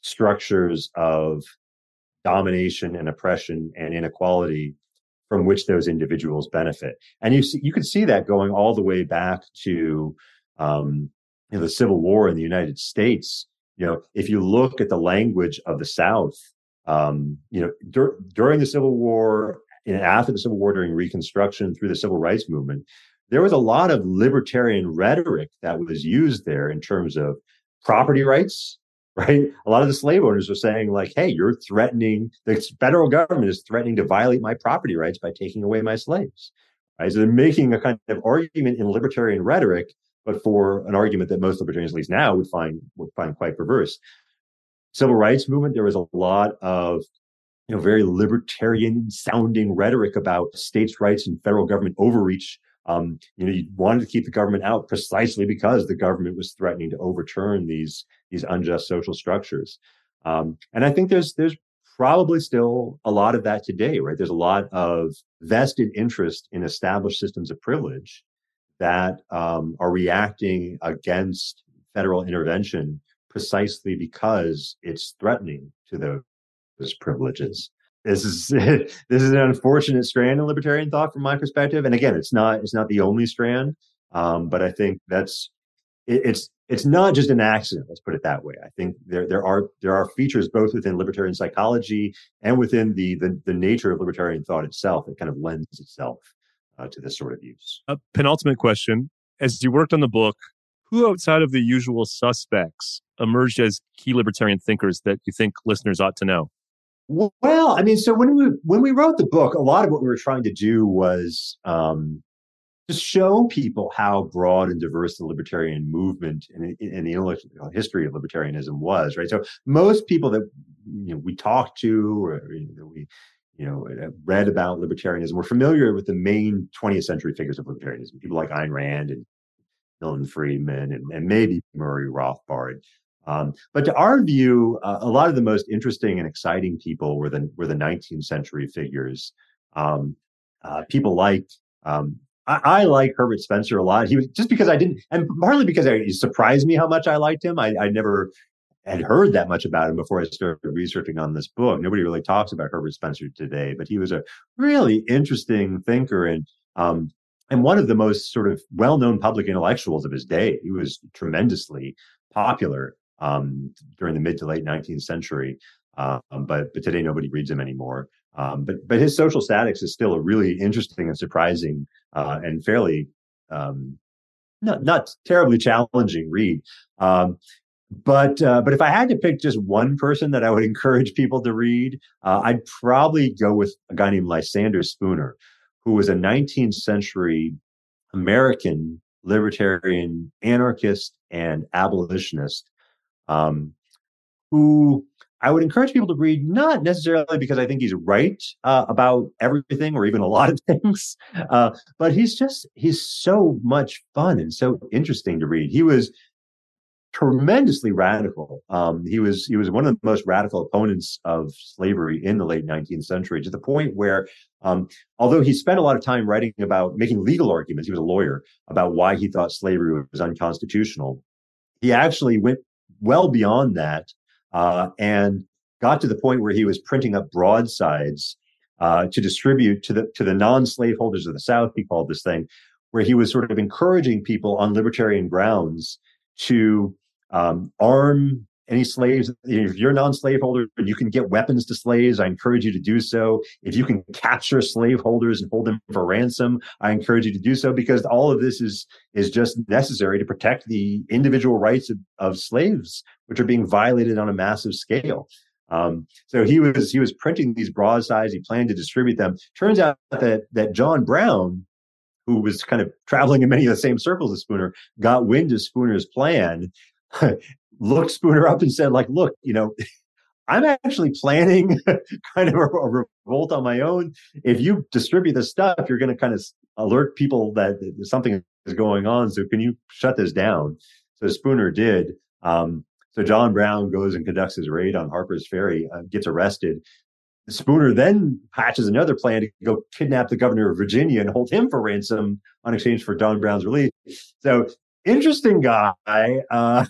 structures of domination and oppression and inequality from which those individuals benefit. And you see, you could see that going all the way back to um, you know, the Civil War in the United States. You know, if you look at the language of the South, um, you know, dur- during the Civil War and after the Civil War, during Reconstruction, through the Civil Rights Movement, there was a lot of libertarian rhetoric that was used there in terms of property rights, right? A lot of the slave owners were saying, like, hey, you're threatening, the federal government is threatening to violate my property rights by taking away my slaves. Right? So they're making a kind of argument in libertarian rhetoric, but for an argument that most libertarians, at least now, would find would find quite perverse. Civil rights movement, there was a lot of you know, very libertarian sounding rhetoric about states' rights and federal government overreach um, you know, you wanted to keep the government out precisely because the government was threatening to overturn these these unjust social structures. Um, and I think there's there's probably still a lot of that today, right? There's a lot of vested interest in established systems of privilege that um, are reacting against federal intervention precisely because it's threatening to those privileges this is this is an unfortunate strand in libertarian thought from my perspective. And again, it's not it's not the only strand, um, but I think that's it, it's it's not just an accident. Let's put it that way. I think there there are there are features both within libertarian psychology and within the the, the nature of libertarian thought itself that kind of lends itself uh, to this sort of use. A penultimate question: As you worked on the book, who outside of the usual suspects emerged as key libertarian thinkers that you think listeners ought to know? Well, I mean, so when we when we wrote the book, a lot of what we were trying to do was um, to show people how broad and diverse the libertarian movement and, and the intellectual history of libertarianism was. Right. So most people that you know we talked to or you know, we you know read about libertarianism We're familiar with the main 20th century figures of libertarianism, people like Ayn Rand and Milton Friedman and, and maybe Murray Rothbard. Um, but to our view, uh, a lot of the most interesting and exciting people were the were the 19th century figures. Um, uh, people like um, I, I, like Herbert Spencer a lot. He was just because I didn't, and partly because it surprised me how much I liked him. I, I never had heard that much about him before I started researching on this book. Nobody really talks about Herbert Spencer today, but he was a really interesting thinker and um, and one of the most sort of well-known public intellectuals of his day. He was tremendously popular um, during the mid to late 19th century. Um, but but today nobody reads him anymore. Um, but but his social statics is still a really interesting and surprising uh, and fairly um, not not terribly challenging read. Um, but uh, but if I had to pick just one person that I would encourage people to read, uh, I'd probably go with a guy named Lysander Spooner, who was a 19th century American libertarian anarchist and abolitionist um, who I would encourage people to read, not necessarily because I think he's right uh, about everything or even a lot of things, uh, but he's just, he's so much fun and so interesting to read. He was tremendously radical. Um, he was, he was one of the most radical opponents of slavery in the late 19th century to the point where, um, although he spent a lot of time writing about making legal arguments, he was a lawyer about why he thought slavery was unconstitutional. He actually went well beyond that uh, and got to the point where he was printing up broadsides uh, to distribute to the to the non-slaveholders of the South. He called this thing, where he was sort of encouraging people on libertarian grounds to um, arm any slaves. If you're a non-slaveholder, you can get weapons to slaves. I encourage you to do so. If you can capture slaveholders and hold them for ransom, I encourage you to do so because all of this is is just necessary to protect the individual rights of, of slaves, which are being violated on a massive scale. Um, so he was he was printing these broadsides. He planned to distribute them. Turns out that that John Brown, who was kind of traveling in many of the same circles as Spooner, got wind of Spooner's plan looked Spooner up and said, like, look, you know, I'm actually planning kind of a, a, revolt on my own. If you distribute this stuff, you're going to kind of alert people that something is going on. So can you shut this down? So Spooner did. Um, so John Brown goes and conducts his raid on Harper's Ferry, uh, gets arrested. Spooner then hatches another plan to go kidnap the governor of Virginia and hold him for ransom on exchange for John Brown's release. So interesting guy. Uh,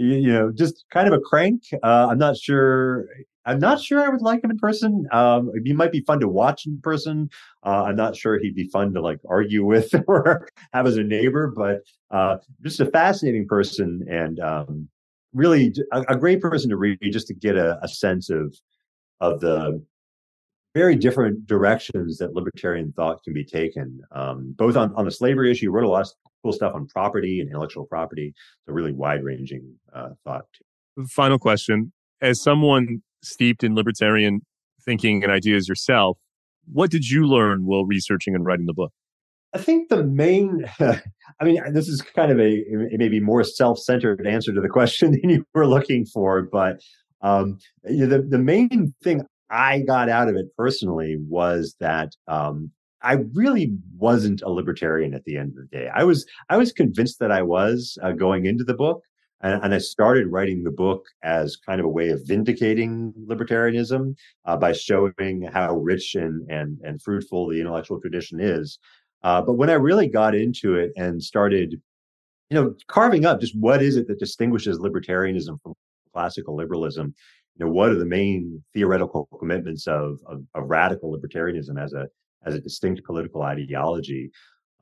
you, know, just kind of a crank. Uh, I'm not sure. I'm not sure I would like him in person. Um, he might be fun to watch in person. Uh, I'm not sure he'd be fun to like argue with or have as a neighbor, but uh, just a fascinating person and um, really a, a, great person to read just to get a, a sense of of the very different directions that libertarian thought can be taken, um, both on, on the slavery issue. Wrote a lot cool stuff on property and intellectual property. It's a really wide ranging uh, thought. Final question: As someone steeped in libertarian thinking and ideas yourself, what did you learn while researching and writing the book? I think the main, I mean, this is kind of a maybe more self-centered answer to the question than you were looking for, but um, you know, the the main thing I got out of it personally was that um, I really wasn't a libertarian at the end of the day. I was I was convinced that I was uh, going into the book, and, and, I started writing the book as kind of a way of vindicating libertarianism uh, by showing how rich and and and fruitful the intellectual tradition is. Uh, but when I really got into it and started, you know, carving up just what is it that distinguishes libertarianism from classical liberalism, you know, what are the main theoretical commitments of, of, of radical libertarianism as a as a distinct political ideology?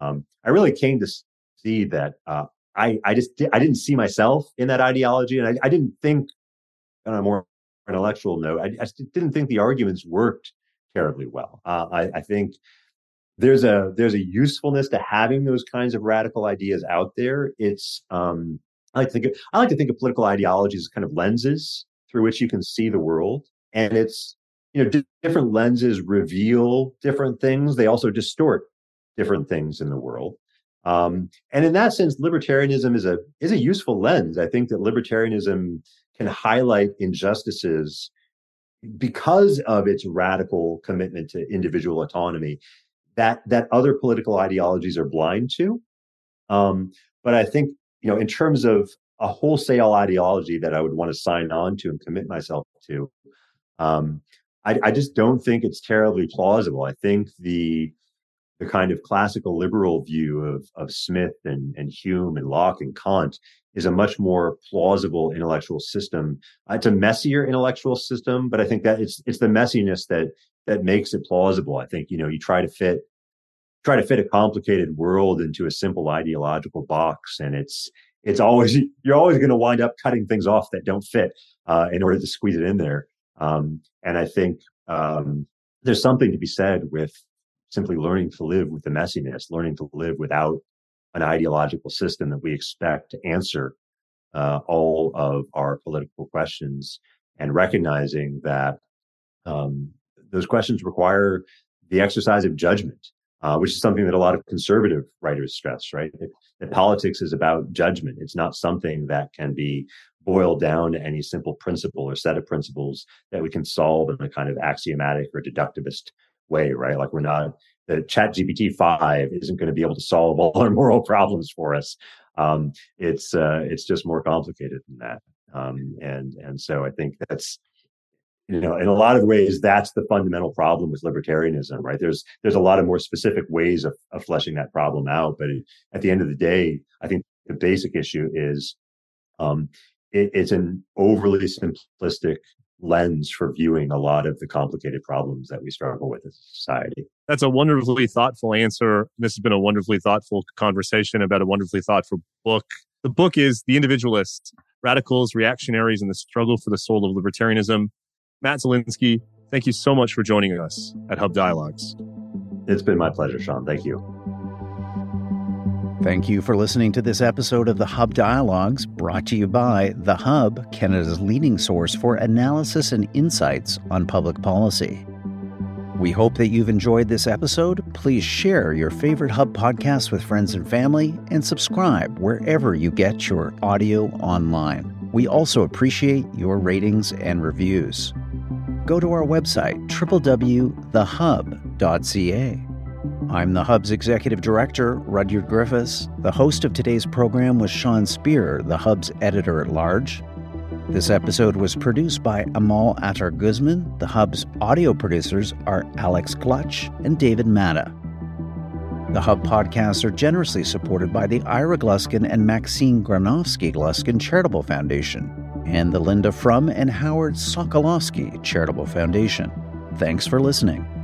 Um, I really came to see that uh, I I just I didn't see myself in that ideology, and I, I didn't think on a more intellectual note, I, I didn't think the arguments worked terribly well. Uh, I, I think there's a there's a usefulness to having those kinds of radical ideas out there. It's um, I like to think of, I like to think of political ideologies as kind of lenses through which you can see the world. And it's, you know, different lenses reveal different things. They also distort different things in the world. Um, and in that sense, libertarianism is a is a useful lens. I think that libertarianism can highlight injustices because of its radical commitment to individual autonomy that that other political ideologies are blind to. Um, but I think you know, in terms of a wholesale ideology that I would want to sign on to and commit myself to. Um, I, I, just don't think it's terribly plausible. I think the the kind of classical liberal view of of Smith and, and Hume and Locke and Kant is a much more plausible intellectual system. Uh, it's a messier intellectual system, but I think that it's it's the messiness that that makes it plausible. I think you know you try to fit try to fit a complicated world into a simple ideological box, and it's it's always you're always going to wind up cutting things off that don't fit uh, in order to squeeze it in there. Um, and I think um, there's something to be said with simply learning to live with the messiness, learning to live without an ideological system that we expect to answer uh, all of our political questions, and recognizing that um, those questions require the exercise of judgment uh, which is something that a lot of conservative writers stress, right? That, that politics is about judgment. It's not something that can be boiled down to any simple principle or set of principles that we can solve in a kind of axiomatic or deductivist way, right? Like we're not, the ChatGPT 5 isn't going to be able to solve all our moral problems for us. Um, it's, uh, it's just more complicated than that. Um, and, and so I think that's, you know in a lot of ways that's the fundamental problem with libertarianism right there's there's a lot of more specific ways of, of fleshing that problem out but at the end of the day i think the basic issue is um, it, it's an overly simplistic lens for viewing a lot of the complicated problems that we struggle with as a society that's a wonderfully thoughtful answer this has been a wonderfully thoughtful conversation about a wonderfully thoughtful book the book is the individualist radicals, reactionaries, and the struggle for the soul of libertarianism. Matt Zwolinski, thank you so much for joining us at Hub Dialogues. It's been my pleasure, Sean. Thank you. Thank you for listening to this episode of the Hub Dialogues, brought to you by The Hub, Canada's leading source for analysis and insights on public policy. We hope that you've enjoyed this episode. Please share your favorite Hub podcast with friends and family and subscribe wherever you get your audio online. We also appreciate your ratings and reviews. Go to our website, www.thehub.ca. I'm the Hub's executive director, Rudyard Griffiths. The host of today's program was Sean Speer, the Hub's editor at large. This episode was produced by Amal Attar Guzman. The Hub's audio producers are Alex Clutch and David Matta. The Hub podcasts are generously supported by the Ira Gluskin and Maxine Granovsky Gluskin Charitable Foundation and the Linda Frum and Howard Sokolowski Charitable Foundation. Thanks for listening.